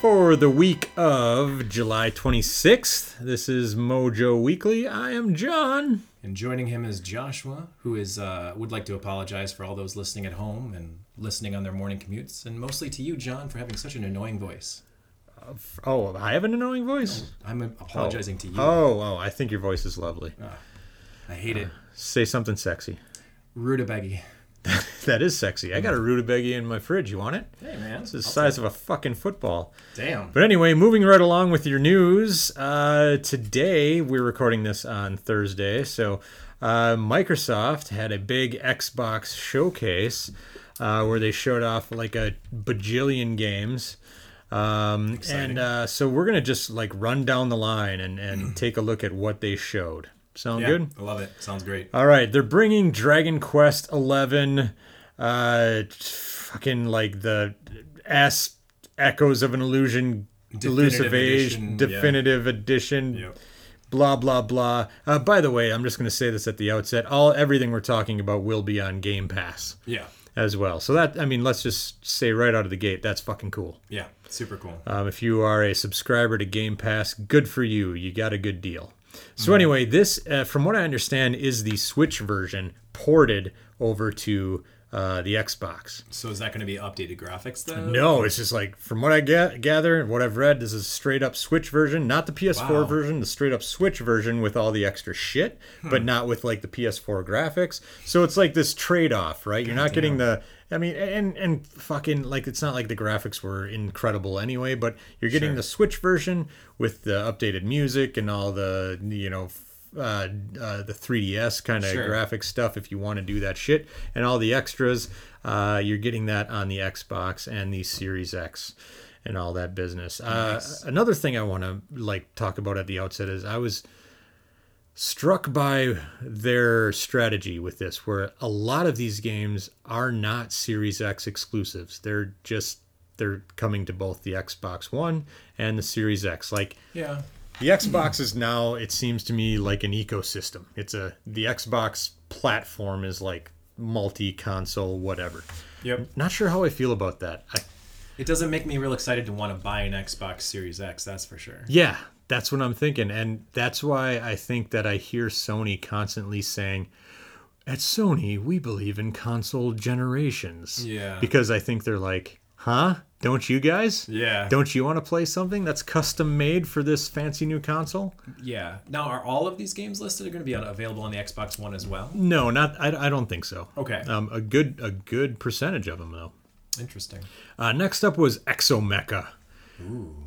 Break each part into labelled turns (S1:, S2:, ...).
S1: For the week of July 26th, this is Mojo Weekly. I am John.
S2: And joining him is Joshua, who is uh, would like to apologize for all those listening at home and listening on their morning commutes, and mostly to you, John, for having such an annoying voice.
S1: Uh, oh, I have an annoying voice?
S2: I'm oh. apologizing to you.
S1: Oh, oh, I think your voice is lovely.
S2: Ah, I hate it.
S1: Uh, say something sexy.
S2: Rutabaga.
S1: That is sexy. I got a rutabaga in my fridge. You want it?
S2: Hey man,
S1: It's the size of a fucking football.
S2: damn.
S1: But anyway, moving right along with your news. Uh, today, we're recording this on Thursday. So, uh, Microsoft had a big Xbox showcase uh, where they showed off like a bajillion games. Um,
S2: Exciting.
S1: and uh, so, we're going to just like run down the line and, and take a look at what they showed. Sound
S2: Yeah,
S1: good?
S2: I love it. Sounds great.
S1: All right, they're bringing Dragon Quest Eleven, uh, fucking like the ass echoes of an illusion, elusive age,
S2: edition, yeah.
S1: definitive edition,
S2: Yep.
S1: blah blah blah. Uh, by the way, I'm just gonna say this at the outset: all everything we're talking about will be on Game Pass
S2: Yeah.
S1: as well. So that I mean, let's just say right out of the gate, that's fucking cool.
S2: Yeah. Super cool.
S1: Um, if you are a subscriber to Game Pass, good for you. You got a good deal. So anyway, this, uh, from what I understand, is the Switch version ported over to uh, the Xbox.
S2: So is that going to be updated graphics though?
S1: No, it's just like from what I ga- gather and what I've read, this is a straight up Switch version, not the PS4
S2: Wow.
S1: version, the straight up Switch version with all the extra shit, but not with like the PS4 graphics. So it's like this trade off, right? You're not getting the I mean, and and fucking like it's not like the graphics were incredible anyway, but you're getting
S2: Sure.
S1: the Switch version with the updated music and all the you know uh, uh, the 3DS kind of
S2: Sure.
S1: graphic stuff if you want to do that shit, and all the extras. Uh, you're getting that on the Xbox and the Series X and all that business. Uh, another thing I want to like talk about at the outset is I was struck by their strategy with this where a lot of these games are not series x exclusives they're just they're coming to both the xbox one and the series x like
S2: Yeah.
S1: the xbox is now it seems to me like an ecosystem it's a the xbox platform is like multi-console whatever
S2: Yep.
S1: not sure how i feel about that I,
S2: It doesn't make me real excited to want to buy an Xbox Series X. That's for sure.
S1: Yeah, that's what I'm thinking. And that's why I think that I hear Sony constantly saying, at Sony, we believe in console generations.
S2: Yeah.
S1: Because I think they're like, huh? Don't you guys?
S2: Yeah.
S1: Don't you want to play something that's custom made for this fancy new console?
S2: Yeah. Now, are all of these games listed are going to be available on the Xbox One as well?
S1: No, not. I, I don't think so.
S2: Okay.
S1: Um, a good a good percentage of them though.
S2: Interesting.
S1: Uh, next up was Exomecha.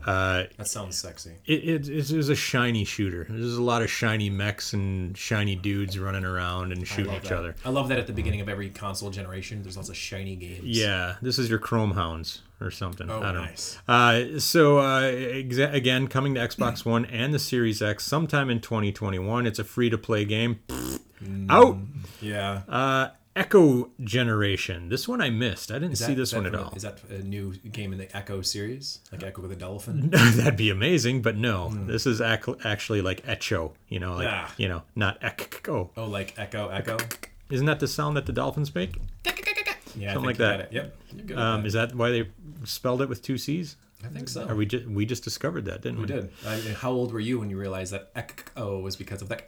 S1: Uh,
S2: That sounds sexy.
S1: it, it, it was a shiny shooter. There's a lot of shiny mechs and shiny dudes running around and shooting each
S2: that.
S1: other.
S2: I love that at the beginning of every console generation, there's lots of shiny games.
S1: Yeah, this is your Chrome Hounds or something.
S2: Oh,
S1: I don't
S2: nice.
S1: know. Uh, so uh, exa- again, coming to Xbox One and the Series X sometime in 2021. It's a free to play game.
S2: Mm.
S1: Out.
S2: Yeah.
S1: Uh, Echo Generation. This one I missed. I didn't
S2: Is
S1: see this one at all.
S2: Is that a new game in the Ecco series? Like Ecco with a Dolphin?
S1: That'd be amazing, but no. This is ac- actually like Echo. You know, like
S2: Ah.
S1: you know, not Echo.
S2: Oh, like Echo, Echo?
S1: Isn't that the sound that the dolphins make?
S2: Yeah, I
S1: Something
S2: think
S1: like that.
S2: Yep. You're good at
S1: Um,
S2: that.
S1: is that why they spelled it with two C's?
S2: I think so.
S1: Or we just we just discovered that, didn't we?
S2: we did. I mean, how old were you when you realized that Echo was because of that?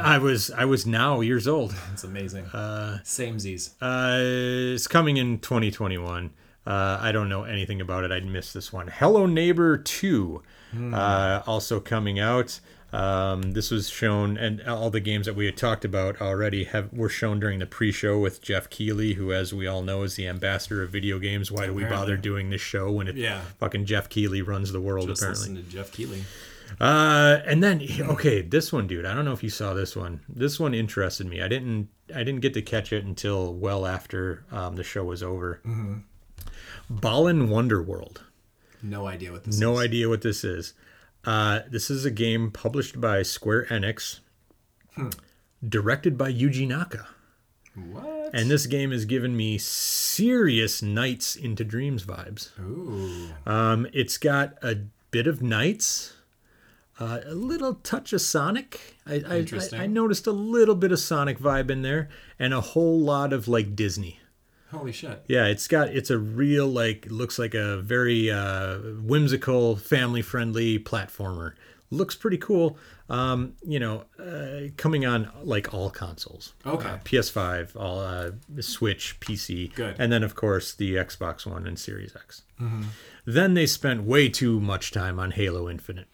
S1: I was I was now years old.
S2: that's amazing.
S1: Uh,
S2: Same Z's.
S1: uh, it's coming in 2021. Uh, I don't know anything about it. I'd miss this one. Hello Neighbor 2, uh, also coming out. Um, this was shown, and all the games that we had talked about already have were shown during the pre-show with Jeff Keighley, who, as we all know, is the ambassador of video games. Why do we bother doing this show when it
S2: Yeah.
S1: fucking Jeff Keighley runs the world?
S2: Just
S1: apparently,
S2: listen to Jeff Keighley.
S1: Uh, and then okay, this one, dude. I don't know if you saw this one. This one interested me. I didn't. I didn't get to catch it until well after um, the show was over. Mm-hmm. Balan Wonderworld.
S2: No idea what this
S1: No
S2: is.
S1: idea what this is. Uh, this is a game published by Square Enix, directed by Yuji Naka.
S2: What?
S1: And this game has given me serious Nights into Dreams vibes.
S2: Ooh.
S1: Um, it's got a bit of Nights, uh, a little touch of Sonic. I, I, I, I noticed a little bit of Sonic vibe in there, and a whole lot of like Disney.
S2: Holy shit.
S1: Yeah, it's got it's a real like looks like a very uh, whimsical, family friendly platformer. Looks pretty cool. Um, you know, uh, coming on like all consoles.
S2: Okay.
S1: Uh, PS5, all uh, Switch, PC,
S2: Good.
S1: and then of course the Xbox One and Series X. Then they spent way too much time on Halo Infinite.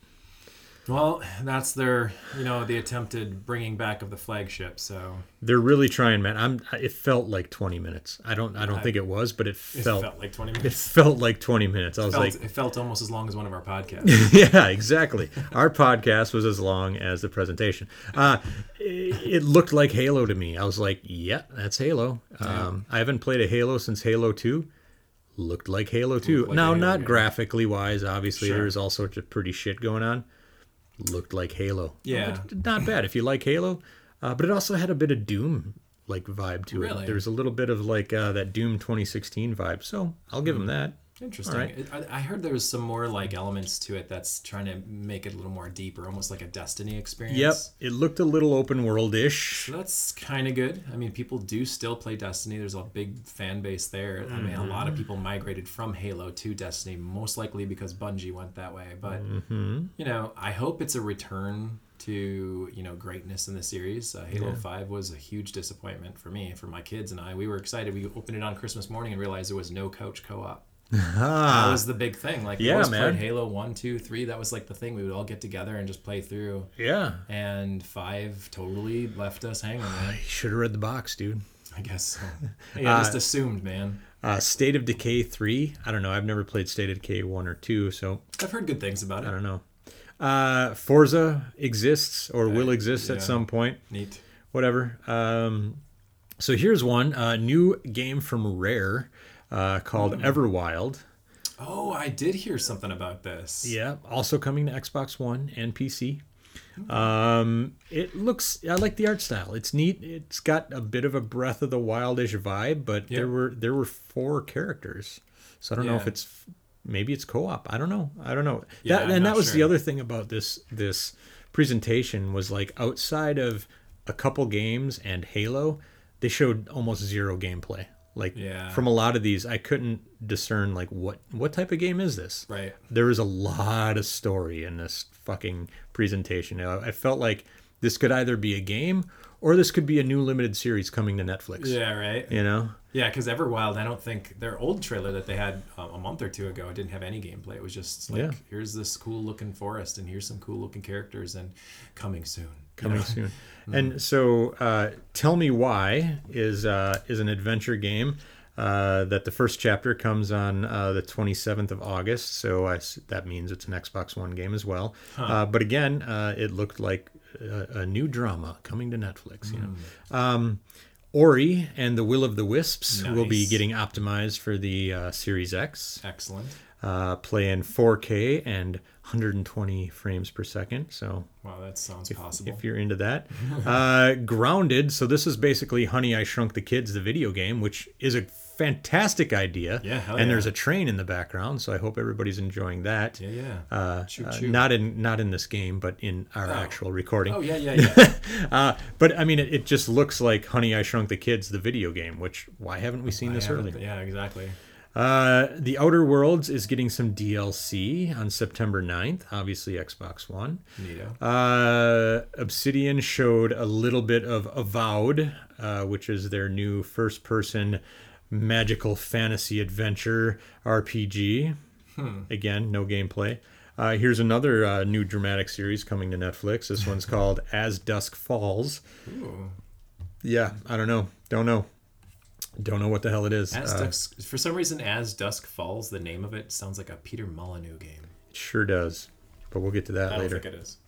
S2: Well, that's their, you know, the attempted bringing back of the flagship. So
S1: They're really trying, man. I'm. It felt like 20 minutes. I don't. I don't
S2: I-
S1: think it was, but it
S2: it
S1: felt.
S2: felt, like 20 minutes.
S1: it felt like 20 minutes. I was
S2: Felt,
S1: like,
S2: it felt almost as long as one of our podcasts.
S1: yeah, exactly. Our podcast was as long as the presentation. Uh, it, it looked like Halo to me. I was like, yeah, that's Halo. Um, I haven't played a Halo since Halo 2. Looked like Halo 2.
S2: Like
S1: now,
S2: Halo
S1: not graphically wise. Obviously,
S2: Sure.
S1: there's all sorts of pretty shit going on. Looked like Halo.
S2: Yeah.
S1: Not bad if you like Halo. Uh, but it also had a bit of Doom like vibe to
S2: Really?
S1: it. There's a little bit of like uh, that Doom 2016 vibe. So I'll give
S2: Hmm.
S1: them that.
S2: Interesting.
S1: Right.
S2: I, I heard there was some more like elements to it that's trying to make it a little more deeper, almost like a Destiny experience.
S1: Yep, it looked a little open world-ish.
S2: So that's kind of good. I mean, people do still play Destiny. There's a big fan base there. I mean, a lot
S1: Mm-hmm.
S2: of people migrated from Halo to Destiny, most likely because Bungie went that way. But
S1: Mm-hmm.
S2: you know, I hope it's a return to you know greatness in the series. Uh, Halo
S1: Yeah.
S2: Five was a huge disappointment for me, for my kids and I. We were excited. We opened it on Christmas morning and realized there was no couch co-op. That
S1: Ah,
S2: was the big thing. Like, we
S1: Yeah,
S2: always
S1: man.
S2: played Halo 1, 2, 3. That was like the thing. We would all get together and just play through.
S1: yeah.
S2: And 5 totally left us hanging, man.
S1: You should have read the box, dude.
S2: I guess so. Yeah, I just
S1: Uh,
S2: assumed, man.
S1: Uh, State of Decay 3. I don't know. I've never played State of Decay 1 or 2, so
S2: I've heard good things about it.
S1: I don't know. Uh, Forza exists or will exist
S2: yeah.
S1: at some point.
S2: Neat.
S1: Whatever. Um, so here's one uh, new game from Rare uh, called
S2: Hmm.
S1: Everwild.
S2: Oh, I did hear something about this.
S1: Yeah, also coming to Xbox One and PC. Um, it looks. I like the art style. It's neat. It's got a bit of a Breath of the Wildish vibe, but
S2: Yeah.
S1: there were there were four characters, so I don't know if it's maybe it's co-op. I don't know. I don't know.
S2: Yeah,
S1: that, and that was the other thing about this this presentation was like outside of a couple games and Halo, they showed almost zero gameplay. Like
S2: Yeah.
S1: from a lot of these, I couldn't discern like what what type of game is this
S2: Right.
S1: there was a lot of story in this fucking presentation. I I felt like this could either be a game or this could be a new limited series coming to Netflix.
S2: Yeah, right.
S1: You know?
S2: Yeah, because Everwild, I don't think their old trailer that they had um, a month or two ago didn't have any gameplay. It was just like,
S1: Yeah.
S2: here's this cool looking forest and here's some cool looking characters and coming soon. You
S1: Coming
S2: know?
S1: soon. And so, uh, Tell Me Why is uh, is an adventure game uh, that the first chapter comes on uh, the 27th of August. So I that means it's an Xbox One game as well. Uh, but again, uh, it looked like a, a new drama coming to Netflix. You know, um, Ori and the Will of the Wisps will be getting optimized for the uh, Series X.
S2: Excellent.
S1: Uh, play in 4K and 120 frames per second. So
S2: Wow, that sounds possible.
S1: if you're into that. uh, Grounded. So this is basically Honey, I Shrunk the Kids, the video game, which is a fantastic idea.
S2: Yeah,
S1: and
S2: yeah.
S1: there's a train in the background, so I hope everybody's enjoying that.
S2: yeah, yeah.
S1: Uh,
S2: Choo
S1: uh, not in not in this game, but in our actual recording.
S2: oh, yeah, yeah, yeah.
S1: Uh, but I mean, it, it just looks like Honey, I Shrunk the Kids, the video game. Which why haven't we seen
S2: I
S1: this earlier?
S2: Yeah, exactly.
S1: Uh, the Outer Worlds is getting some DLC on September 9th, obviously Xbox One.
S2: Neato.
S1: Uh, Obsidian showed a little bit of Avowed, uh, which is their new first person magical fantasy adventure RPG. Again, no gameplay. Uh, here's another uh, new dramatic series coming to Netflix. This one's called As Dusk Falls.
S2: Ooh.
S1: Yeah, I don't know. Don't know. Don't know what the hell it is.
S2: As
S1: Uh,
S2: Dusk, for some reason, As Dusk Falls, the name of it sounds like a Peter Molyneux game.
S1: it sure does. But we'll get to that
S2: I don't
S1: later.
S2: think it is.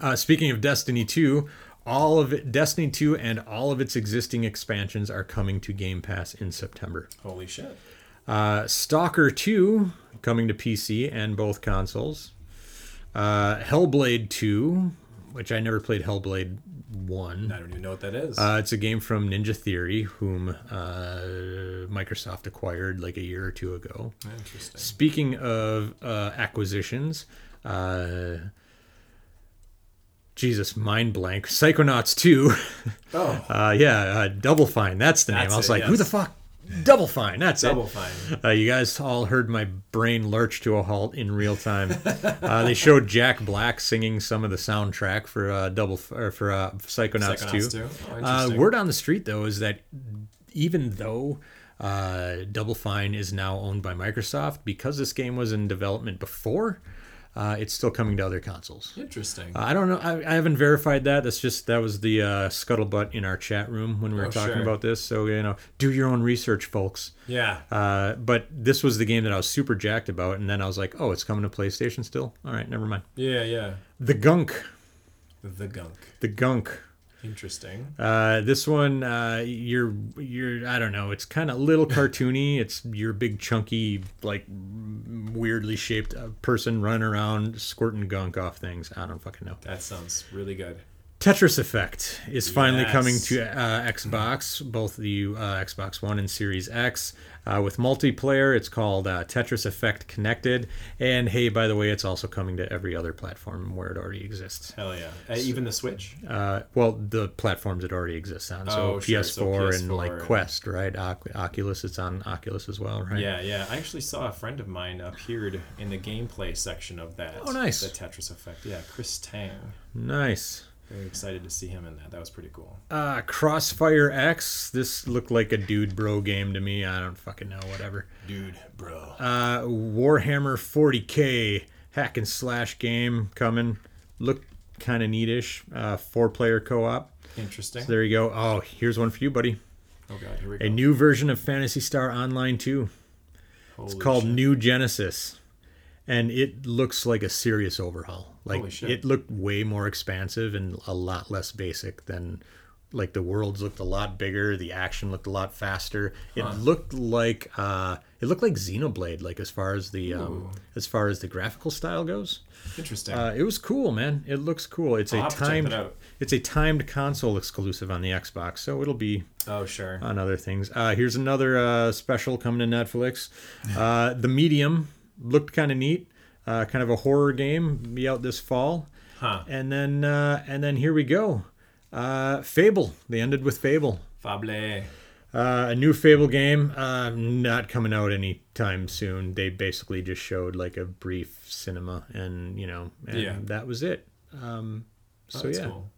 S1: Uh, speaking of Destiny 2, all of it, Destiny 2 and all of its existing expansions are coming to Game Pass in September.
S2: Holy shit.
S1: Uh, Stalker 2 coming to PC and both consoles. Uh, Hellblade 2, which I never played Hellblade 1.
S2: I don't even know what that is.
S1: Uh, it's a game from Ninja Theory, whom uh, Microsoft acquired like a year or two ago.
S2: Interesting.
S1: Speaking of uh, acquisitions, uh, Jesus, mind blank. Psychonauts 2.
S2: Oh,
S1: uh, yeah, uh, Double Fine. That's the name.
S2: That's
S1: I was
S2: it,
S1: like, who the fuck? Double Fine. That's
S2: Double
S1: it.
S2: Fine.
S1: Uh, you guys all heard my brain lurch to a halt in real time. uh, they showed Jack Black singing some of the soundtrack for uh, Double or for uh, Psychonauts,
S2: Psychonauts
S1: 2.
S2: 2? Oh,
S1: uh, word on the street though is that even though uh, Double Fine is now owned by Microsoft, because this game was in development before, uh, it's still coming to other consoles.
S2: Interesting.
S1: I don't know. I, I haven't verified that. That's just that was the uh, scuttlebutt in our chat room when we were
S2: Oh,
S1: talking
S2: sure.
S1: about this. So you know, do your own research, folks.
S2: yeah.
S1: Uh, but this was the game that I was super jacked about, and then I was like, oh, it's coming to PlayStation still. All right, never mind.
S2: Yeah, yeah.
S1: The Gunk,
S2: The gunk.
S1: the Gunk.
S2: Interesting.
S1: Uh, this one, uh, you're you're I don't know. It's kind of little cartoony. It's your big chunky like weirdly shaped uh, person running around squirting gunk off things. I don't fucking know.
S2: That sounds really good.
S1: Tetris Effect is finally
S2: Yes.
S1: coming to uh, Xbox, both the uh, Xbox One and Series X, uh, with multiplayer. It's called uh, Tetris Effect Connected, and hey, by the way, it's also coming to every other platform where it already exists.
S2: Hell yeah. Uh, even the Switch?
S1: Uh, well, the platforms it already exists on, so
S2: Oh,
S1: PS4,
S2: so
S1: and like
S2: PS4 and-
S1: Quest, right? Oc- Oculus, it's on Oculus as well, right?
S2: Yeah, yeah. I actually saw a friend of mine appeared in the gameplay section of that.
S1: Oh, nice.
S2: The Tetris Effect. Yeah, Chris Tang.
S1: Nice.
S2: Very excited to see him in that. That was pretty cool.
S1: Uh, Crossfire X. This looked like a dude bro game to me. I don't fucking know. Whatever.
S2: Dude, bro.
S1: Uh, Warhammer 40k hack and slash game coming. Look kind of neatish. Uh, four player co op.
S2: Interesting.
S1: So there you go. Oh, here's one for you, buddy.
S2: oh god, here we go.
S1: A new version of Phantasy Star Online 2.
S2: Holy
S1: It's called
S2: shit.
S1: New Genesis. And it looks like a serious overhaul. Like it looked way more expansive and a lot less basic than like the worlds looked a lot bigger, the action looked a lot faster. It looked like uh it looked like Xenoblade like as far as the um as far as the graphical style goes.
S2: Interesting.
S1: Uh, it was cool, man. It looks cool. It's
S2: I'll
S1: a timed it's a timed console exclusive on the Xbox, so it'll be
S2: oh sure.
S1: on other things. Uh, here's another uh, special coming to Netflix. Uh, the Medium looked kind of neat, uh, kind of a horror game. Be out this fall,
S2: Huh.
S1: and then uh, and then here we go. Uh, Fable. They ended with Fable.
S2: Fable.
S1: Uh, a new Fable game, uh, not coming out anytime soon. They basically just showed like a brief cinema, and you know, and
S2: Yeah.
S1: that was it. Um,
S2: Oh,
S1: so
S2: that's
S1: yeah,
S2: cool.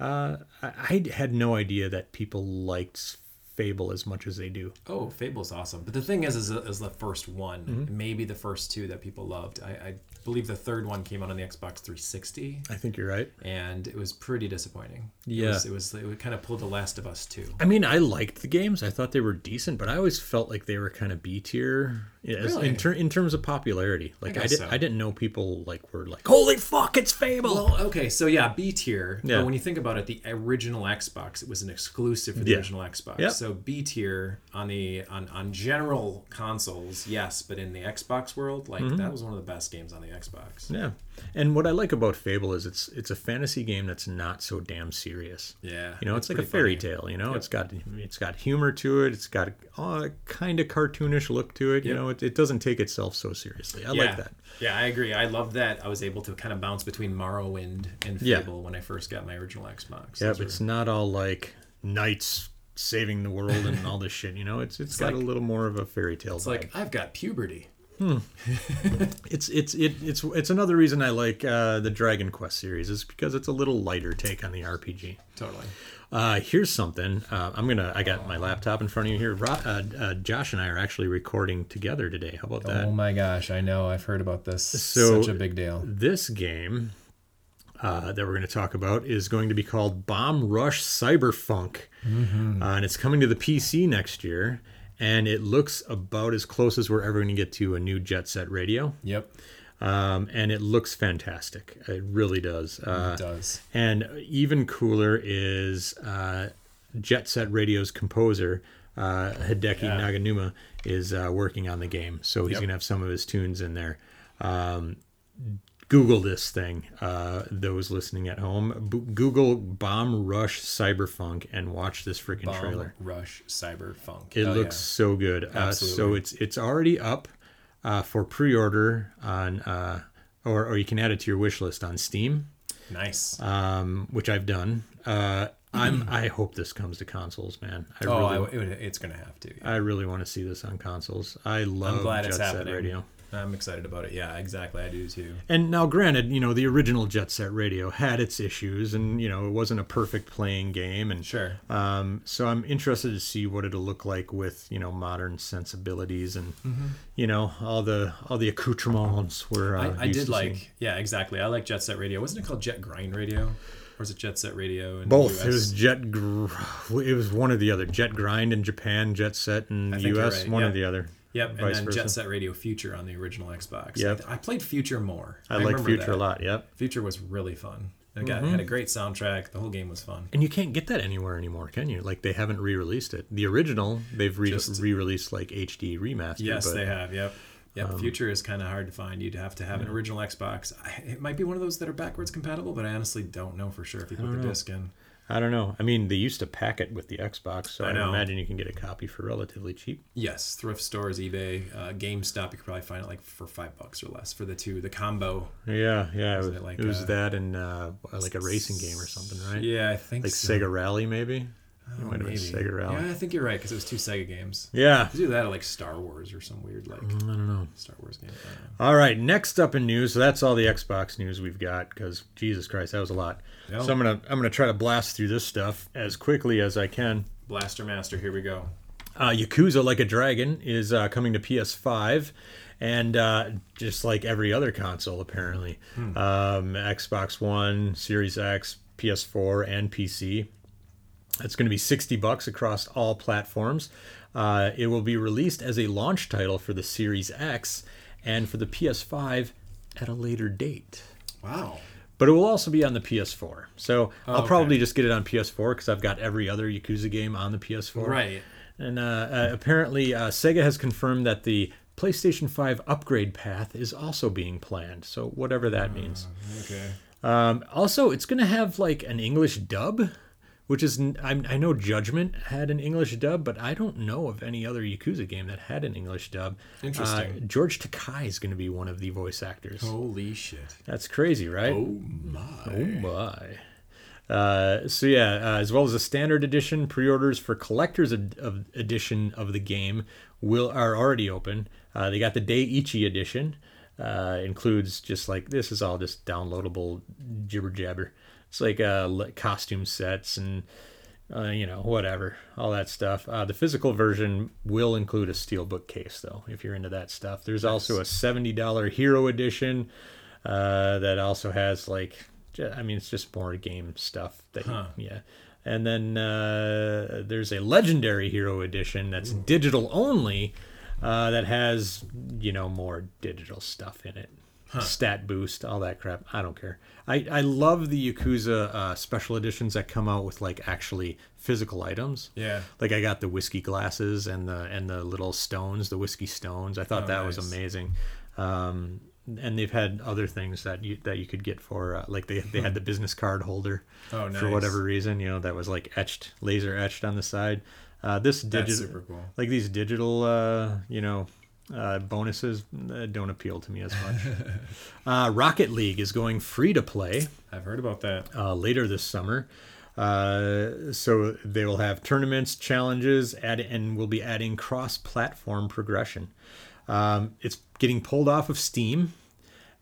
S1: uh, I, I had no idea that people liked Fable as much as they do.
S2: Oh, Fable's awesome. But the thing is, is, is the first one,
S1: Mm-hmm.
S2: maybe the first two that people loved. I, I believe the third one came out on the Xbox 360,
S1: I think you're right.
S2: and it was pretty disappointing. It was, it was. It kind of pulled The Last of Us too.
S1: I mean, I liked the games. I thought they were decent, but I always felt like they were kind of B tier
S2: Really?
S1: in, ter- in terms of popularity. Like I,
S2: guess
S1: did,
S2: so.
S1: I didn't know people like were like, "Holy fuck, it's Fable!"
S2: Well, okay, so yeah, B tier.
S1: Yeah.
S2: But when you think about it, the original Xbox, it was an exclusive for the
S1: Yeah.
S2: original Xbox.
S1: Yep.
S2: So B tier on the on, on general consoles, yes, but in the Xbox world, like
S1: Mm-hmm.
S2: that was one of the best games on the Xbox.
S1: yeah, and what I like about Fable is it's it's a fantasy game that's not so damn serious.
S2: Yeah.
S1: You know, it's, like a fairy
S2: funny.
S1: tale. You know, it's got it's got humor to it. It's got a kind of cartoonish look to it. You know, it, it doesn't take itself so seriously. I
S2: yeah.
S1: like that.
S2: Yeah, I agree. I love that. I was able to kind of bounce between Morrowind and
S1: Yeah.
S2: Fable when I first got my original Xbox.
S1: Yep,
S2: Those
S1: it's not all like knights saving the world and all this shit. You know, it's it's got a little more of a fairy tale.
S2: it's like I've got puberty.
S1: It's it's it, it's it's another reason I like uh, the Dragon Quest series is because it's a little lighter take on the RPG.
S2: Totally.
S1: Uh, here's something. Uh, I'm gonna. I got my laptop in front of you here. Ro- uh, uh, Josh and I are actually recording together today. How about that?
S2: Oh my gosh, I know. I've heard about this.
S1: So-
S2: Such a big deal.
S1: This game uh, that we're going to talk about is going to be called Bomb Rush Cyberfunk, uh, and it's coming to the PC next year. And it looks about as close as we're ever going to get to a new Jet Set Radio.
S2: Yep,
S1: Um, and it looks fantastic. It really does. Uh,
S2: it does.
S1: and even cooler is uh, Jet Set Radio's composer, uh, Hideki
S2: Yeah.
S1: Naganuma, is uh, working on the game. So he's
S2: Yep.
S1: going to have some of his tunes in there. Um, Google this thing, uh, those listening at home. B- Google Bomb Rush Cyberfunk and watch this freaking
S2: Bomb
S1: trailer.
S2: Rush Cyberpunk.
S1: It
S2: Oh,
S1: looks
S2: yeah.
S1: so good. Uh, so it's it's already up uh, for pre-order on, uh, or or you can add it to your wish list on Steam
S2: nice.
S1: um, which I've done. Uh, I'm. I hope this comes to consoles, man. I
S2: oh,
S1: really,
S2: I, it, it's gonna have to.
S1: I really want to see this on consoles. I love
S2: I'm glad
S1: Jet
S2: it's
S1: Set. Radio.
S2: I'm excited about it. Yeah, exactly. I do too.
S1: And now, granted, you know the original Jet Set Radio had its issues, and you know it wasn't a perfect playing game, and
S2: Sure.
S1: Um, so I'm interested to see what it'll look like with you know modern sensibilities and you know all the all the accoutrements we're. Uh,
S2: Mm-hmm. I, I did like,
S1: seeing.
S2: yeah, exactly. I like Jet Set Radio. Wasn't it called Jet Grind Radio, or was it Jet Set Radio? In
S1: both.
S2: The US?
S1: It was Jet. Gr- it was one or the other. Jet Grind in Japan, Jet Set in
S2: I
S1: U.S.
S2: right,
S1: One or the other.
S2: Yep, and then
S1: versa.
S2: Jet Set Radio Future on the original Xbox.
S1: Yep.
S2: I, I played Future more.
S1: I, like Future
S2: that.
S1: a lot. Yep.
S2: Future was really fun. It got,
S1: Mm-hmm.
S2: had a great soundtrack. The whole game was fun.
S1: And you can't get that anywhere anymore, can you? Like they haven't re-released it. The original they've re-
S2: Just-
S1: re-released like HD remastered.
S2: Yes,
S1: but um,
S2: they have. Yep. Yep. Future is kind of hard to find. You'd have to have an original Xbox. I, it might be one of those that are backwards compatible, but I honestly don't know for sure if you put the
S1: know.
S2: disc in.
S1: I don't know. I mean, they used to pack it with the Xbox, so
S2: I
S1: I, imagine you can get a copy for relatively cheap.
S2: Yes, thrift stores, eBay, uh, GameStop. You could probably find it like for five bucks or less for the two, the combo.
S1: Yeah, yeah. It
S2: Was
S1: was,
S2: it like,
S1: it was
S2: uh,
S1: that and uh, like a racing game or something, right?
S2: Yeah, I think
S1: Like
S2: so.
S1: Sega Rally, maybe.
S2: Oh,
S1: it might have been. Sega Rally.
S2: Yeah, I think you're right because it was two Sega games.
S1: Yeah.
S2: Either that like Star Wars or some weird like
S1: I don't know.
S2: Star Wars game. I don't know.
S1: All right, next up in news. So that's all the Xbox news we've got. Because Jesus Christ, that was a lot.
S2: Yep.
S1: So I'm gonna I'm gonna try to blast through this stuff as quickly as I can.
S2: Blaster Master, here we go.
S1: Uh, Yakuza Like a Dragon is uh, coming to PS5, and uh, just like every other console, apparently, um, Xbox One, Series X, PS4, and PC. It's going to be 60 bucks across all platforms. Uh, it will be released as a launch title for the Series X and for the PS5 at a later date.
S2: Wow.
S1: But it will also be on the PS4. So I'll
S2: Okay.
S1: probably just get it on PS4 because I've got every other Yakuza game on the PS4.
S2: Right.
S1: And uh, uh, apparently, uh, Sega has confirmed that the PlayStation 5 upgrade path is also being planned. So, whatever that means.
S2: Okay.
S1: Um, also, it's going to have like an English dub, which is, I, know Judgment had an English dub, but I don't know of any other Yakuza game that had an English dub.
S2: Interesting.
S1: Uh, George Takei is going to be one of the voice actors.
S2: Holy shit.
S1: That's crazy, right?
S2: Oh my.
S1: Oh my. Uh, so yeah, uh, as well as the standard edition, pre-orders for collector's of edition of the game will are already open. Uh, they got the Day Ichi edition, uh, includes just like this is all just downloadable jibber jabber. It's like uh, costume sets and uh, you know whatever, all that stuff. Uh, the physical version will include a steel bookcase though, if you're into that stuff. There's also a seventy dollar Hero edition uh, that also has like I mean it's just more game stuff that you- yeah. And then uh, there's a legendary hero edition that's digital only uh, that has you know more digital stuff in it. Stat boost, all that crap. I don't care. I, I love the Yakuza uh, special editions that come out with like actually physical items.
S2: Yeah.
S1: Like I got the whiskey glasses and the and the little stones, the whiskey stones. I thought
S2: Oh,
S1: that was amazing. Um, and they've had other things that you that you could get for uh, like they they had the business card holder
S2: Oh,
S1: for whatever reason. You know that was like etched, laser etched on the side. Uh, this digital,
S2: cool.
S1: like these digital, uh, you know, uh, bonuses uh, don't appeal to me as much. uh, Rocket League is going free to play
S2: I've heard about that.
S1: uh, later this summer. Uh, so they will have tournaments, challenges, add, and we'll be adding cross-platform progression. Um, it's getting pulled off of Steam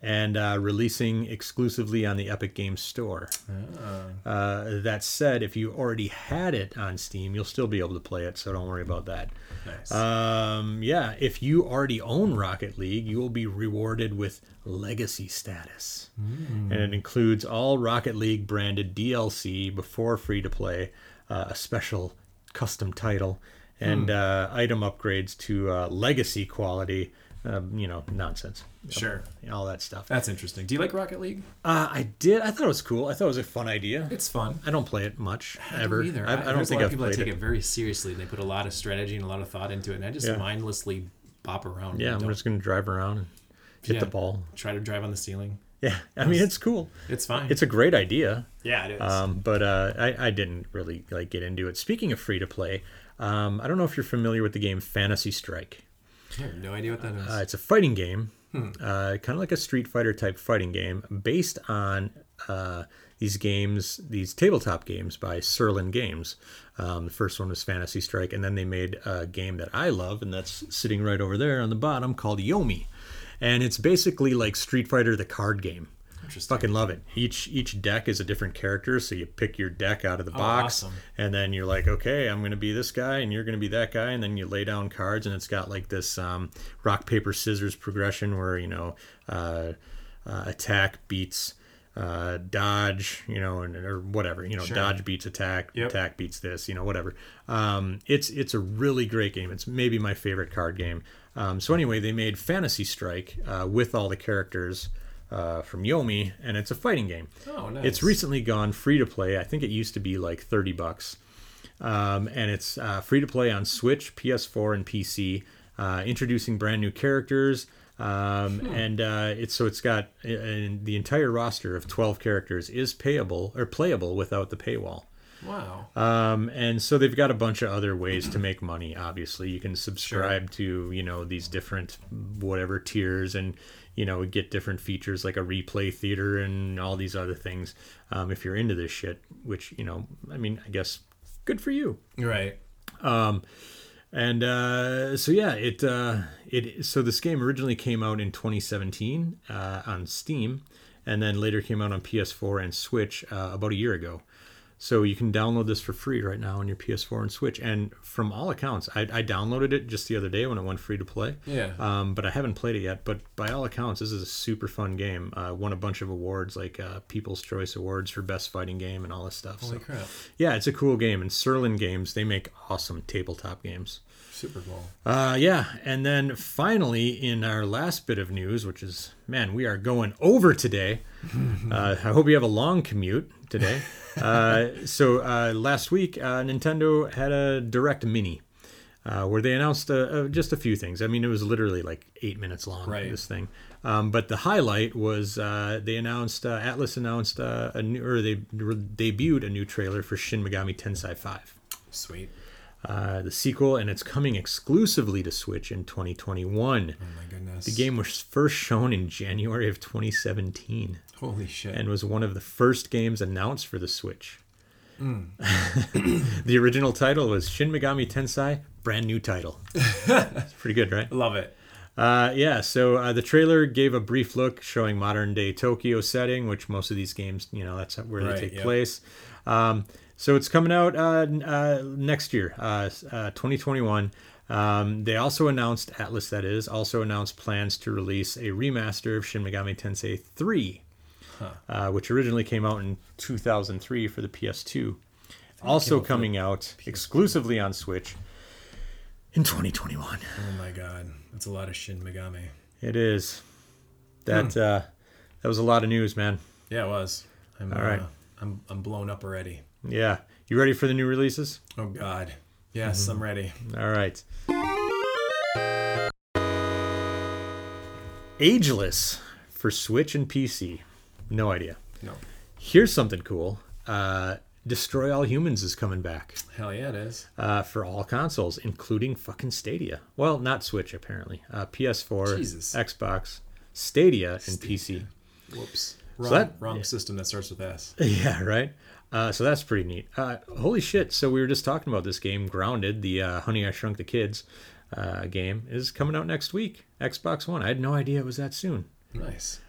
S1: and uh, releasing exclusively on the Epic Games Store.
S2: Ah.
S1: Uh, that said, if you already had it on Steam, you'll still be able to play it, so don't worry about that.
S2: Nice.
S1: Um, yeah, if you already own Rocket League, you will be rewarded with legacy status. And it includes all Rocket League branded DLC before free to play, uh, a special custom title, and uh, item upgrades to uh, legacy quality. Uh, you know, nonsense.
S2: Sure.
S1: All that stuff.
S2: That's interesting. Do you like Rocket League?
S1: Uh, I did. I thought it was cool. I thought it was a fun idea.
S2: It's fun.
S1: I don't play it much
S2: I
S1: ever.
S2: either.
S1: I, I don't
S2: There's
S1: think
S2: a lot
S1: I've
S2: of people that take
S1: it.
S2: it very seriously and they put a lot of strategy and a lot of thought into it, and I just
S1: Yeah.
S2: mindlessly bop around.
S1: Yeah,
S2: and
S1: I'm
S2: don't
S1: just gonna drive around and hit
S2: Yeah.
S1: the ball.
S2: try to drive on the ceiling.
S1: Yeah, I mean it's cool.
S2: It's fine.
S1: It's a great idea.
S2: yeah, it is.
S1: Um, but uh, I, I didn't really like get into it. Speaking of free to play, um, I don't know if you're familiar with the game Fantasy Strike.
S2: I have no idea what that is.
S1: Uh, it's a fighting game uh, kind of like a Street Fighter type fighting game based on uh, these games, these tabletop games by Sirlin Games. Um, the first one was Fantasy Strike, and then they made a game that I love, and that's sitting right over there on the bottom called Yomi. And it's basically like Street Fighter, the card game. Fucking love it. Each each deck is a different character, so you pick your deck out of the box,
S2: awesome.
S1: and then you're like, okay, I'm gonna be this guy, and you're gonna be that guy, and then you lay down cards, and it's got like this um, rock paper scissors progression where you know uh, uh, attack beats uh, dodge, you know, and or whatever, you know, dodge beats attack,
S2: Yep.
S1: attack beats this, you know, whatever. Um, it's it's a really great game. It's maybe my favorite card game. Um, so anyway, they made Fantasy Strike uh, with all the characters uh, from Yomi, and it's a fighting game.
S2: Oh, nice.
S1: It's recently gone free to play. I think it used to be like thirty bucks, um, and it's uh, free to play on Switch, PS4, and PC. Uh, introducing brand new characters, um, and uh, it's so it's got uh, the entire roster of twelve characters is payable or playable without the paywall.
S2: Wow.
S1: Um, and so they've got a bunch of other ways to make money. Obviously, you can subscribe to you know these different whatever tiers, and you know get different features like a replay theater and all these other things. Um, if you're into this shit, which you know, I mean, I guess good for you.
S2: Right.
S1: And uh, so yeah, it uh, it so this game originally came out in 2017 uh, on Steam, and then later came out on PS4 and Switch uh, about a year ago. So you can download this for free right now on your PS4 and Switch. And from all accounts, I, I downloaded it just the other day when it went free to play.
S2: Yeah.
S1: Um, but I haven't played it yet. But by all accounts, this is a super fun game. Uh, won a bunch of awards like uh, People's Choice Awards for best fighting game and all this stuff.
S2: Holy
S1: so
S2: crap.
S1: yeah, it's a cool game. And Sirlin Games, they make awesome tabletop games.
S2: Super cool.
S1: Uh, yeah, and then finally, in our last bit of news, which is man, we are going over today. uh, I hope you have a long commute today. Uh, so uh, last week, uh, Nintendo had a Direct Mini. Uh, where they announced just a few things. I mean, it was literally like eight minutes long.
S2: Right.
S1: This thing, um, but the highlight was uh, they announced uh, Atlus announced uh, a new or they re- debuted a new trailer for Shin Megami Tensei Five
S2: Sweet.
S1: uh, the sequel, and it's coming exclusively to Switch in 2021.
S2: Oh my goodness.
S1: The game was first shown in January of 2017
S2: Holy shit.
S1: and was one of the first games announced for the Switch. the original title was Shin Megami Tensei, brand new title. it's pretty good, right?
S2: Love it.
S1: Uh, yeah, so uh, the trailer gave a brief look showing modern day Tokyo setting, which most of these games, you know, that's where
S2: Right,
S1: they take
S2: yep.
S1: place. Um, so it's coming out uh, uh, next year, uh, uh, 2021. Um, they also announced, Atlus that is, also announced plans to release a remaster of Shin Megami Tensei 3, uh, which originally came out in 2003 for the PS2. Also
S2: out for the
S1: coming out exclusively on Switch in 2021.
S2: Oh my god. That's a lot of Shin Megami.
S1: It is. That
S2: Hmm.
S1: uh, that was a lot of news, man.
S2: Yeah, it was. I'm,
S1: All right.
S2: uh, I'm, I'm blown up already.
S1: Yeah. You ready for the new releases?
S2: Oh god. Yes,
S1: Mm-hmm.
S2: I'm ready.
S1: All right. Ageless for Switch and PC. No idea.
S2: No.
S1: Here's something cool. Uh, Destroy All Humans is coming back
S2: Hell yeah, it is.
S1: uh, for all consoles, including fucking Stadia. Well, not Switch apparently. Uh, PS4,
S2: Jesus.
S1: Xbox, Stadia, and PC.
S2: Whoops. Wrong,
S1: that-
S2: wrong system that starts with S.
S1: Yeah, right. Uh, so that's pretty neat. Uh, holy shit! So we were just talking about this game, Grounded, the uh, Honey I Shrunk the Kids uh, game, is coming out next week. Xbox One. I had no idea it was that soon.
S2: Nice.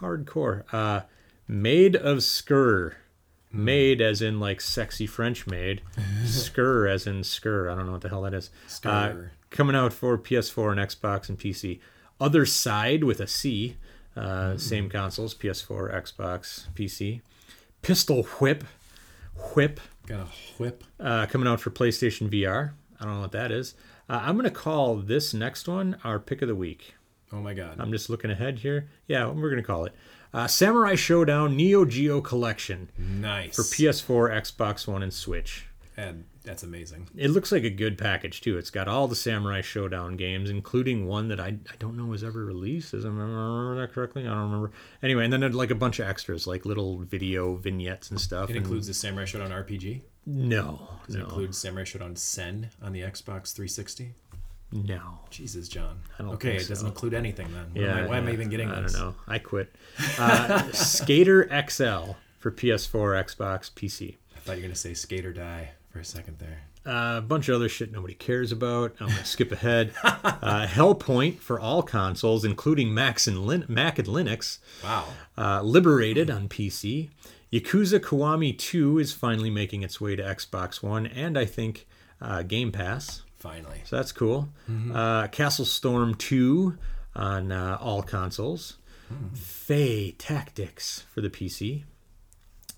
S1: Hardcore. Uh, Maid of Sker. Made as in like sexy French maid. Skur as in skur. I don't know what the hell that is. Uh, coming out for PS4 and Xbox and PC. Othercide with a C. Uh, Same consoles, PS4, Xbox, PC. Pistol Whip. Whip
S2: Got a whip.
S1: uh, coming out for PlayStation VR. I don't know what that is. Uh, I'm going to call this next one our pick of the week.
S2: Oh my god.
S1: I'm just looking ahead here. Yeah, we're going to call it uh, Samurai Shodown Neo Geo Collection
S2: nice.
S1: for PS4, Xbox One, and Switch.
S2: And that's amazing.
S1: It looks like a good package too. It's got all the Samurai Shodown games, including one that I, I don't know was ever released. Does I remember that correctly? I don't remember. Anyway, and then like a bunch of extras, like little video vignettes and stuff.
S2: It includes the Samurai Shodown RPG.
S1: no,
S2: Does it include Samurai Shodown Sen on the Xbox 360?
S1: No.
S2: Jesus, John. Okay,
S1: think
S2: it doesn't include anything then. Why
S1: Yeah.
S2: am I, why am I even getting
S1: I
S2: this?
S1: I don't know. I quit. Uh, Skater XL for PS4, Xbox, PC.
S2: I thought you were gonna say Skater die for a second there.
S1: Uh, a bunch of other shit nobody cares about. I'm gonna skip ahead. Uh, Hellpoint for all consoles, including Macs and Lin- Mac and Linux.
S2: Wow.
S1: Uh, Liberated on PC. Yakuza Kiwami 2 is finally making its way to Xbox One and I think uh, Game Pass.
S2: Finally.
S1: So that's cool. Uh, Castle Storm 2 on uh, all consoles. Fae Tactics for the PC.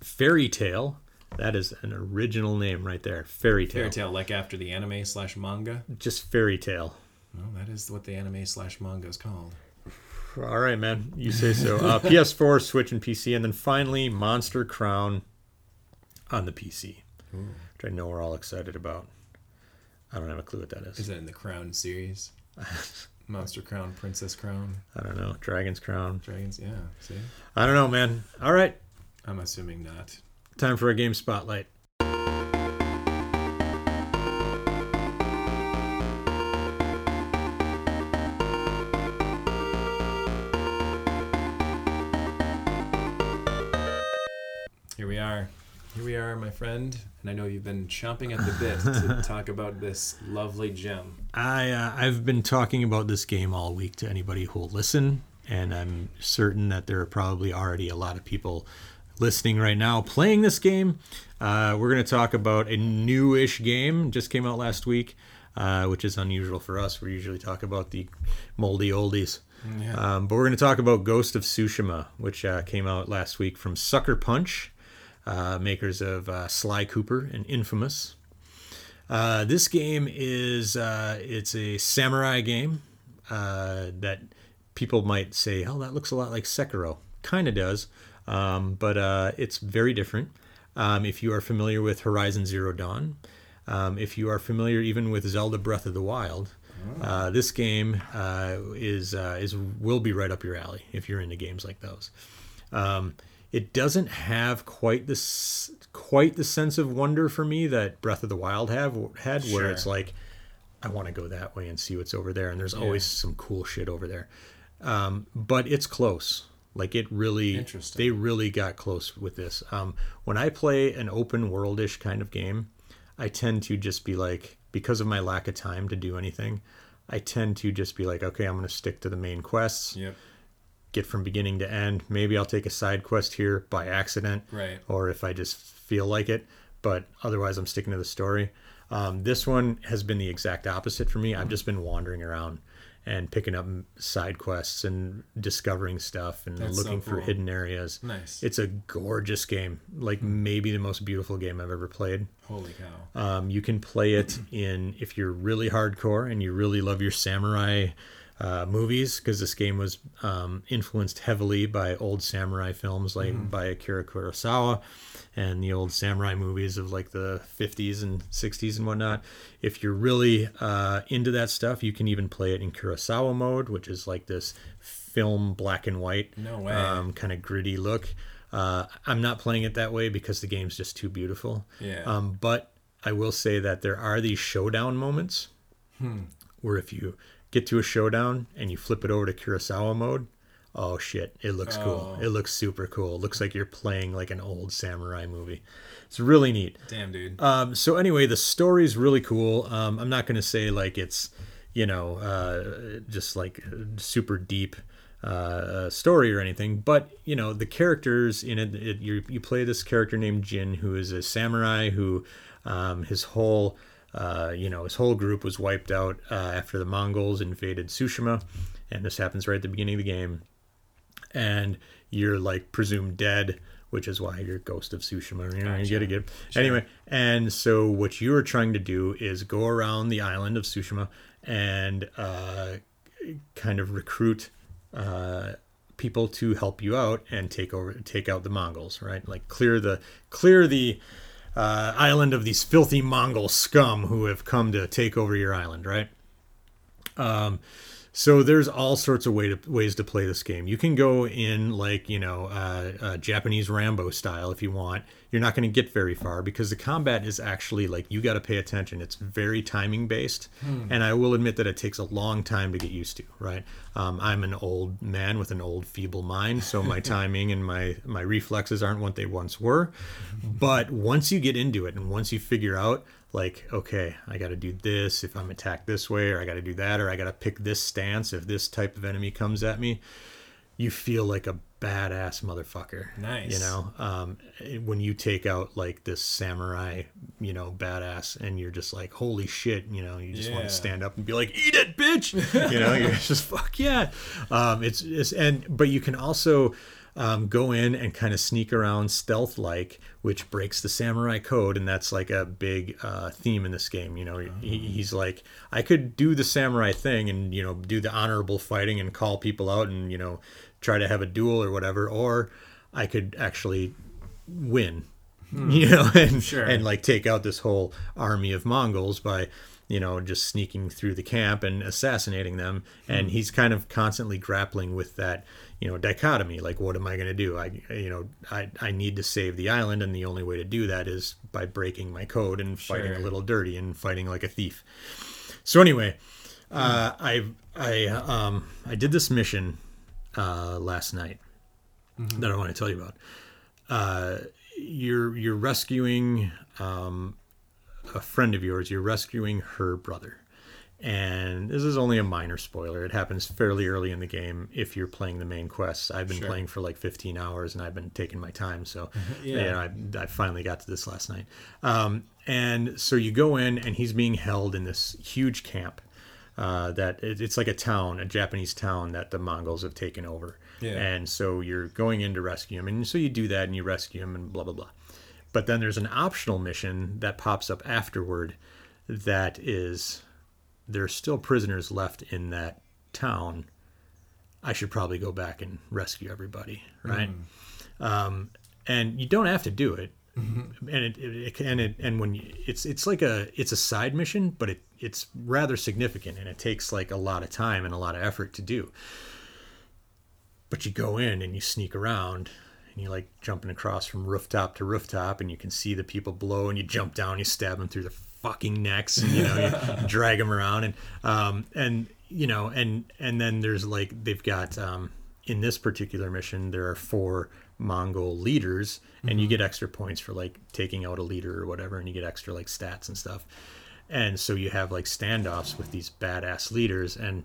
S1: Fairy Tail. That is an original name right there. Fairy Tail.
S2: Fairy Tail, like after the anime slash manga.
S1: Just Fairy Tail.
S2: Well, that is what the anime slash manga is called.
S1: All right, man. You say so. Uh, PS4, Switch, and PC. And then finally, Monster Crown on the PC, which I know we're all excited about. I don't have a clue what that is.
S2: Is that in the Crown series? Monster Crown, Princess Crown,
S1: I don't know. Dragon's Crown.
S2: Dragons. Yeah. See,
S1: I don't know, man. All right.
S2: I'm assuming not.
S1: Time for a game spotlight.
S2: Here we are. Here we are, my friend. And I know you've been chomping at the bit to talk about this lovely gem.
S1: I uh, I've been talking about this game all week to anybody who'll listen, and I'm certain that there are probably already a lot of people listening right now playing this game. Uh, we're going to talk about a newish game just came out last week, uh, which is unusual for us. We usually talk about the moldy oldies.
S2: Yeah.
S1: Um, but we're going to talk about Ghost of Tsushima, which uh, came out last week from Sucker Punch, uh, makers of uh, Sly Cooper and Infamous. Uh, this game is uh, it's a samurai game uh, that people might say, "Oh, that looks a lot like Sekiro." Kind of does, um, but it's very different. Um, if you are familiar with Horizon Zero Dawn, um, if you are familiar even with Zelda Breath of the Wild, uh, this game uh, is uh, is will be right up your alley if you're into games like those. Um, it doesn't have quite this quite the sense of wonder for me that Breath of the Wild have had, where
S2: Sure.
S1: it's like I want to go that way and see what's over there, and there's always some cool shit over there. Um, but it's close. Like it really,
S2: Interesting.
S1: they really got close with this. Um, when I play an open worldish kind of game, I tend to just be like, because of my lack of time to do anything, I tend to just be like, okay, I'm going to stick to the main quests,
S2: Yep.
S1: Get from beginning to end. Maybe I'll take a side quest here by accident,
S2: Right.
S1: or if I just feel like it. But otherwise, I'm sticking to the story. Um, this one has been the exact opposite for me. I've just been wandering around and picking up side quests and discovering stuff and
S2: That's so
S1: looking for hidden areas.
S2: Nice.
S1: It's a gorgeous game, like maybe the most beautiful game I've ever played.
S2: Holy cow.
S1: Um, you can play it in if you're really hardcore and you really love your samurai uh, movies, because this game was um, influenced heavily by old samurai films like by Akira Kurosawa and the old samurai movies of like the 50s and 60s and whatnot. If you're really uh, into that stuff, you can even play it in Kurosawa mode, which is like this film black and white
S2: No
S1: um, kind of gritty look. Uh, I'm not playing it that way because the game's just too beautiful.
S2: Yeah.
S1: Um, but I will say that there are these showdown moments where if you get to a showdown and you flip it over to Kurosawa mode, oh shit, it looks cool.
S2: Oh.
S1: It looks super cool. It looks like you're playing like an old samurai movie. It's really neat.
S2: Damn, dude.
S1: Um, so anyway, the story's really cool. Um, I'm not to say like it's, you know, uh, just like super deep uh, uh, story or anything, but you know, the characters in it, it you, you play this character named Jin, who is a samurai who, um, his whole, uh, you know, his whole group was wiped out uh, after the Mongols invaded Tsushima, and this happens right at the beginning of the game and you're like presumed dead, which is why you're Ghost of Tsushima. You know, you get to get anyway. And so what you are trying to do is go around the island of Tsushima and uh, kind of recruit uh, people to help you out and take over, take out the Mongols, right? Like clear the clear the uh, island of these filthy Mongol scum who have come to take over your island, right? Um, So there's all sorts of way to, ways to play this game. You can go in like you know uh, uh, Japanese Rambo style if you want. You're not going to get very far because the combat is actually like you got to pay attention. It's very timing based, and I will admit that it takes a long time to get used to. Right, um, I'm an old man with an old feeble mind, so my timing and my my reflexes aren't what they once were. But once you get into it, and once you figure out like okay i got to do this if i'm attacked this way or i got to do that or i got to pick this stance if this type of enemy comes at me you feel like a badass motherfucker
S2: Nice.
S1: you know? Um, when you take out like this samurai you know badass and you're just like holy shit you know you just want to stand up and be like eat it bitch! You know you're just fuck yeah. Um, it's, it's and but you can also um, go in and kind of sneak around stealth like, which breaks the samurai code, and that's like a big uh, theme in this game. You know, he, he's like, I could do the samurai thing and you know do the honorable fighting and call people out and you know try to have a duel or whatever, or I could actually win. You know, and
S2: Sure.
S1: and like take out this whole army of Mongols by you know just sneaking through the camp and assassinating them. And he's kind of constantly grappling with that you know dichotomy like what am i going to do? I you know I, I need to save the island and the only way to do that is by breaking my code and fighting a little dirty and fighting like a thief. So anyway uh, i i um i did this mission uh last night that i want to tell you about uh you're you're rescuing um a friend of yours, you're rescuing her brother. And this is only a minor spoiler. It happens fairly early in the game if you're playing the main quests. I've been
S2: Sure.
S1: playing for like 15 hours and I've been taking my time. So
S2: Yeah.
S1: you know, I, I finally got to this last night. Um, and so you go in and he's being held in this huge camp uh, that it, it's like a town, a Japanese town that the Mongols have taken over.
S2: Yeah.
S1: And so you're going in to rescue him. And so you do that and you rescue him and blah, blah, blah. But then there's an optional mission that pops up afterward that is there's still prisoners left in that town. I should probably go back and rescue everybody, right? Um, and you don't have to do it. And it, it, it and it and when you, it's it's like a it's a side mission, but it it's rather significant and it takes like a lot of time and a lot of effort to do. But you go in and you sneak around and you're like jumping across from rooftop to rooftop and you can see the people below and you jump down, you stab them through the fucking necks and you know you drag them around and um and you know and and then there's like they've got um in this particular mission there are four Mongol leaders and you get extra points for like taking out a leader or whatever and you get extra like stats and stuff. And so you have like standoffs with these badass leaders and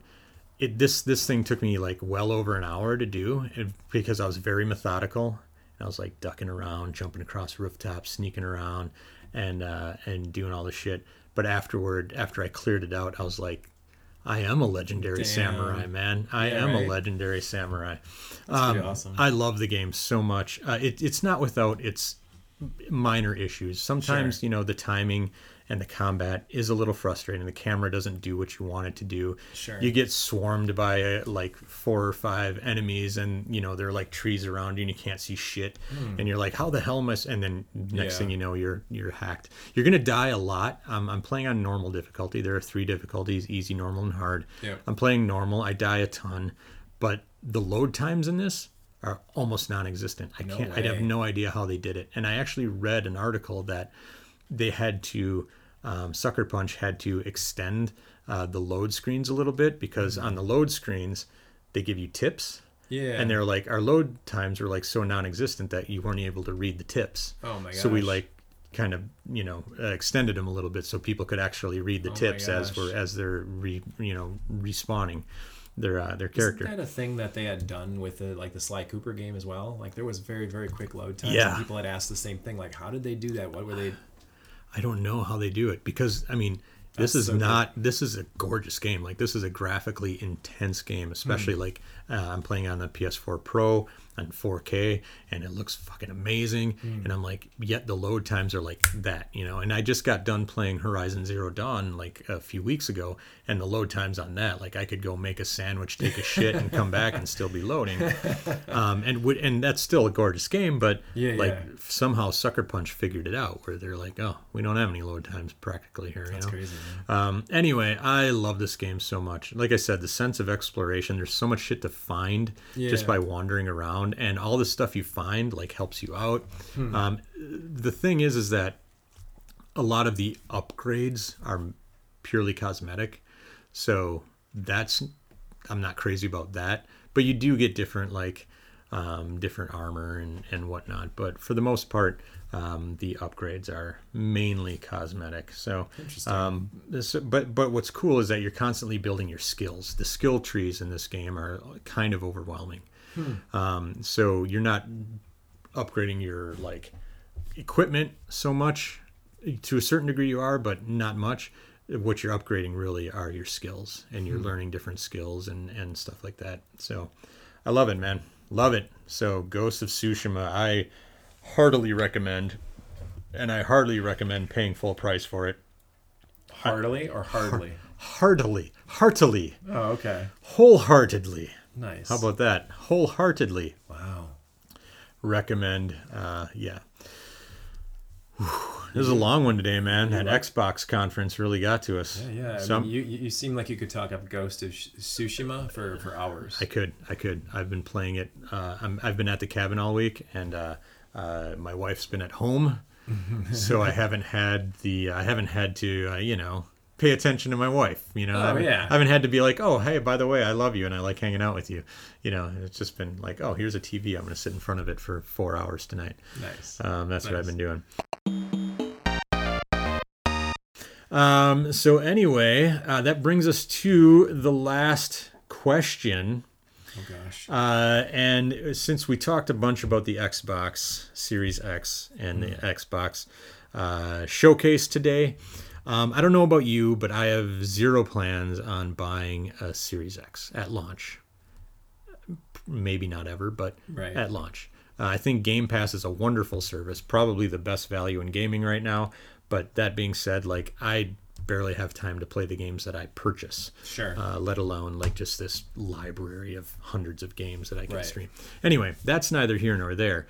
S1: it this this thing took me like well over an hour to do because I was very methodical. I was like ducking around, jumping across rooftops, sneaking around, and uh, and doing all the shit. But afterward, after I cleared it out, I was like, I am a legendary
S2: Damn.
S1: samurai, man. I
S2: Yeah,
S1: am
S2: right.
S1: a legendary samurai. Um,
S2: awesome.
S1: I love the game so much. Uh, it, it's not without its minor issues. Sometimes,
S2: Sure.
S1: you know, the timing and the combat is a little frustrating. The camera doesn't do what you want it to do.
S2: Sure.
S1: You get swarmed by uh, like four or five enemies, and you know they're like trees around you, and you can't see shit. And you're like, "How the hell am I?" And then next.
S2: Yeah.
S1: thing you know, you're you're hacked. You're gonna die a lot. Um, I'm playing on normal difficulty. There are three difficulties: easy, normal, and hard.
S2: Yep.
S1: I'm playing normal. I die a ton, but the load times in this are almost non-existent. I
S2: No
S1: can't. I have no idea how they did it. And I actually read an article that they had to um, Sucker Punch had to extend uh, the load screens a little bit because on the load screens they give you tips.
S2: Yeah.
S1: And they're like our load times were like so non-existent that you weren't able to read the tips.
S2: Oh my
S1: So we like kind of you know extended them a little bit so people could actually read the
S2: Oh
S1: tips as we're as they're re, you know respawning their uh, their character.
S2: Isn't that a thing that they had done with the like the Sly Cooper game as well? Like there was very very quick load times.
S1: Yeah.
S2: And people had asked the same thing. Like, how did they do that? What were they?
S1: I don't know how they do it because I mean this
S2: That's
S1: is
S2: so
S1: not this is a gorgeous game. Like this is a graphically intense game especially
S2: Hmm.
S1: like uh, I'm playing on the PS4 Pro on 4K and it looks fucking amazing
S2: Hmm.
S1: and I'm like yet the load times are like that you know and I just got done playing Horizon Zero Dawn like a few weeks ago and the load times on that like I could go make a sandwich take a shit and come back and still be loading um, and would and that's still a gorgeous game but
S2: Yeah,
S1: like
S2: yeah.
S1: somehow Sucker Punch figured it out where they're like, oh, we don't have any load times practically here. You
S2: That's
S1: know?
S2: crazy.
S1: Um, anyway, I love this game so much. Like I said, the sense of exploration. There's so much shit to find just by wandering around, and all the stuff you find like helps you out.
S2: Hmm.
S1: Um, the thing is, is that a lot of the upgrades are purely cosmetic, so that's I'm not crazy about that. But you do get different like um, different armor and, and whatnot. But for the most part, um, the upgrades are mainly cosmetic. So,
S2: Interesting.
S1: um, this, but but what's cool is that you're constantly building your skills. The skill trees in this game are kind of overwhelming. Um, so you're not upgrading your like equipment so much. To a certain degree, you are, but not much. What you're upgrading really are your skills, and you're learning different skills and and stuff like that. So, I love it, man. Love it. So, Ghost of Tsushima, I heartily recommend, and I heartily recommend paying full price for it.
S2: Heartily or hardly?
S1: Heartily, heartily,
S2: Oh, okay.
S1: wholeheartedly.
S2: Nice.
S1: How about that? Wholeheartedly
S2: wow.
S1: recommend. Uh, yeah. Whew. This is a long one today, man. That Xbox conference really got to us.
S2: Yeah, yeah. I
S1: So
S2: mean, you you you seem like you could talk up Ghost of Tsushima for for hours.
S1: I could, I could. I've been playing it. Uh, I'm, I've been at the cabin all week, and uh, uh, my wife's been at home, so I haven't had the. I haven't had to, uh, you know, pay attention to my wife. You know, I, haven't,
S2: yeah.
S1: I haven't had to be like, oh, hey, by the way, I love you and I like hanging out with you. You know, it's just been like, oh, here's a TV. I'm going to sit in front of it for four hours tonight.
S2: nice.
S1: Um, that's what I've been doing. Um, so anyway, uh, that brings us to the last question.
S2: oh gosh.
S1: Uh, and since we talked a bunch about the Xbox Series X and the Xbox uh, showcase today, um, I don't know about you, but I have zero plans on buying a Series X at launch. Maybe not ever, but
S2: Right.
S1: at launch. Uh, I think Game Pass is a wonderful service, probably the best value in gaming right now. But that being said, like I barely have time to play the games that I purchase
S2: Sure.
S1: uh, let alone like just this library of hundreds of games that I can
S2: Right.
S1: stream. Anyway, that's neither here nor there.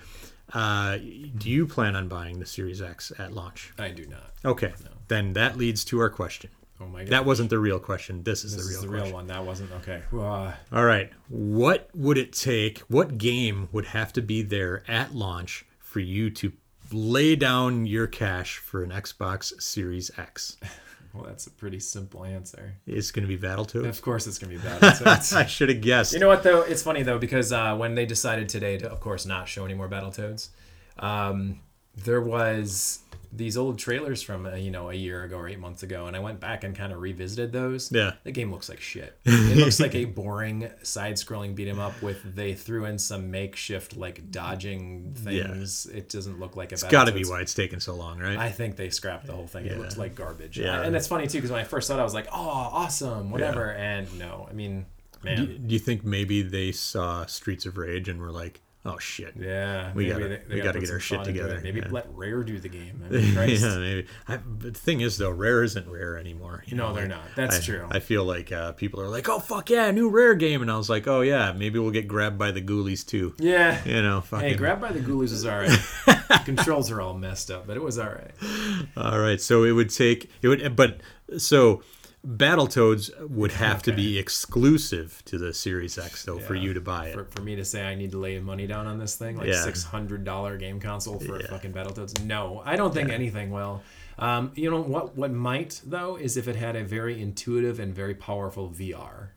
S1: Uh, do you plan on buying the Series X at launch?
S2: I do not.
S1: Okay, then that leads to our question.
S2: Oh my god.
S1: That wasn't the real question. This is
S2: this
S1: the real
S2: is the
S1: question.
S2: real one. That wasn't okay. Uh,
S1: All right. What would it take? What game would have to be there at launch for you to lay down your cash for an Xbox Series X?
S2: well, that's a pretty simple answer.
S1: It's going to be Battletoads.
S2: Of course, it's gonna be Battletoads.
S1: I should have guessed.
S2: You know what though? It's funny though because uh, when they decided today to, of course, not show any more Battletoads, um, there was these old trailers from uh, you know a year ago or eight months ago, and I went back and kind of revisited those.
S1: Yeah.
S2: the game looks like shit. It looks like a boring side-scrolling beat 'em up with they threw in some makeshift like dodging things. Yeah. It doesn't look like a.
S1: it's got to be why it's taking so long, right?
S2: I think they scrapped the whole thing. It looks like garbage.
S1: Yeah.
S2: and it's funny too because when I first saw it, I was like, "Oh, awesome, whatever." And no, I mean, man,
S1: do, do you think maybe they saw Streets of Rage and were like, "Oh shit"?
S2: Yeah,
S1: We
S2: they
S1: we gotta get our shit
S2: thought into it.
S1: together,
S2: Maybe
S1: yeah.
S2: let Rare do the game. I mean,
S1: yeah, maybe. I, but the thing is, though, Rare isn't Rare anymore. You
S2: No,
S1: know,
S2: they're
S1: like,
S2: not. That's
S1: I,
S2: true.
S1: I feel like uh, people are like, "Oh fuck yeah, new Rare game," and I was like, "Oh yeah, maybe we'll get grabbed by the Ghoulies too."
S2: yeah.
S1: You know, fucking.
S2: Hey, Grab by the Ghoulies was alright. Controls are all messed up, but it was alright.
S1: All right, so it would take it would, but so Battletoads would have to be exclusive to the Series X though for you to buy it.
S2: For, for me to say I need to lay money down on this thing, like
S1: Yeah.
S2: six hundred dollar game console for
S1: Yeah.
S2: a fucking Battletoads. No, I don't think anything will. Um, you know what? What might though is if it had a very intuitive and very powerful VR,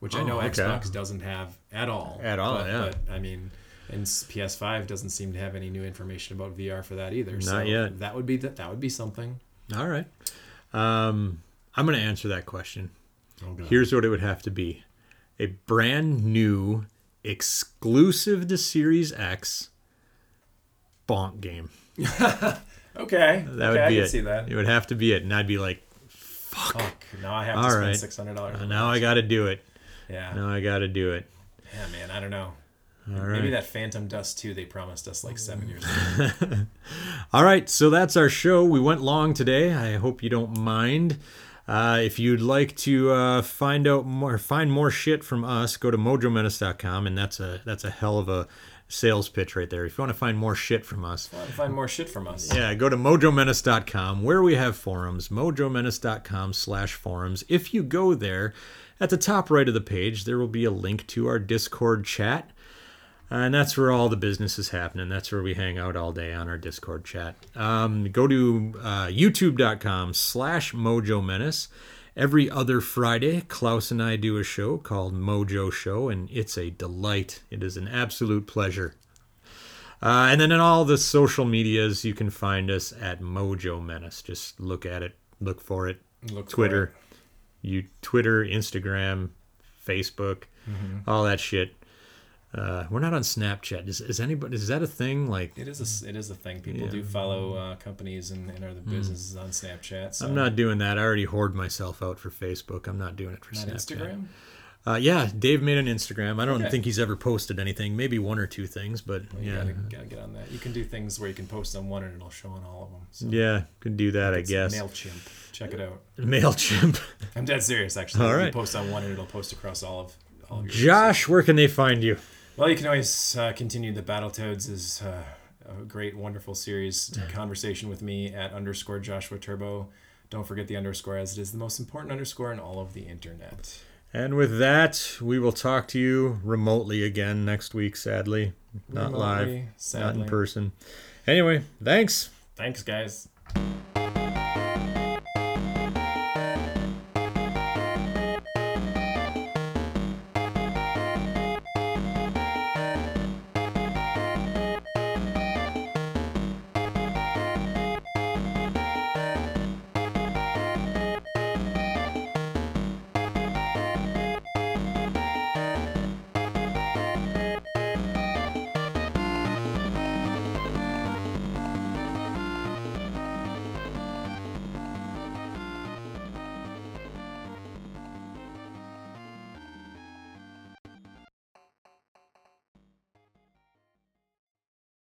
S2: which I
S1: Oh,
S2: know
S1: okay.
S2: Xbox doesn't have at all.
S1: At all,
S2: but,
S1: yeah.
S2: But I mean, and PS5 doesn't seem to have any new information about VR for that either. so
S1: Not yet.
S2: That would be that. That would be something.
S1: All right, um, I'm going to answer that question.
S2: Oh.
S1: Here's what it would have to be: a brand new, exclusive to Series X, bonk game.
S2: Okay.
S1: That
S2: okay,
S1: would
S2: I
S1: be
S2: can
S1: it.
S2: see that.
S1: It would have to be it, and I'd be like, "Fuck!
S2: Fuck. Now I have to
S1: All
S2: spend
S1: right.
S2: six hundred dollars.
S1: Uh, now I got to do it.
S2: Yeah.
S1: Now I got to do it."
S2: Yeah, man. I don't know.
S1: All
S2: Maybe that Phantom Dust 2 they promised us like seven years ago.
S1: All right, so that's our show. We went long today. I hope you don't mind. Uh, if you'd like to uh, find out more, find more shit from us, go to mojomenace.com, and that's a that's a hell of a sales pitch right there. If you want to find more shit from us,
S2: Want to find more shit from us?
S1: yeah, go to mojomenace.com where we have forums, mojomenace.com slash forums. If you go there, at the top right of the page, there will be a link to our Discord chat. And that's where all the business is happening. That's where we hang out all day on our Discord chat. Um, go to uh, youtube.com slash mojo menace. Every other Friday, Klaus and I do a show called Mojo Show, and it's a delight. It is an absolute pleasure. Uh, and then in all the social medias, you can find us at Mojo Menace. Just look at it, look for it.
S2: Look for
S1: Twitter, you Twitter, Instagram, Facebook, all that shit. Uh, we're not on Snapchat. Is, is anybody? Is that a thing? Like,
S2: It is a it is a thing. People do follow uh, companies and, and other businesses on Snapchat. So
S1: Hmm. I'm not doing that. I already hoard myself out for Facebook. I'm not doing it for
S2: on
S1: Snapchat.
S2: Instagram.
S1: Uh, yeah, Dave made an Instagram. I don't
S2: Okay.
S1: think he's ever posted anything. Maybe one or two things, but
S2: You
S1: yeah,
S2: gotta, gotta get on that. You can do things where you can post on one and it'll show on all of them. So
S1: yeah, could do that. I guess.
S2: Mailchimp. Check it out.
S1: Mailchimp.
S2: I'm dead serious. Actually,
S1: All
S2: You post on one and it'll post across all of all of your.
S1: Josh, where can they find you?
S2: Well, you can always uh, continue the Battletoads is uh, a great, wonderful series. Conversation with me at underscore Joshua Turbo. Don't forget the underscore as it is the most important underscore in all of the internet.
S1: And with that, we will talk to you remotely again next week, sadly. Not live,
S2: Remotely,
S1: not
S2: sadly.
S1: in person. Anyway, thanks.
S2: Thanks, guys.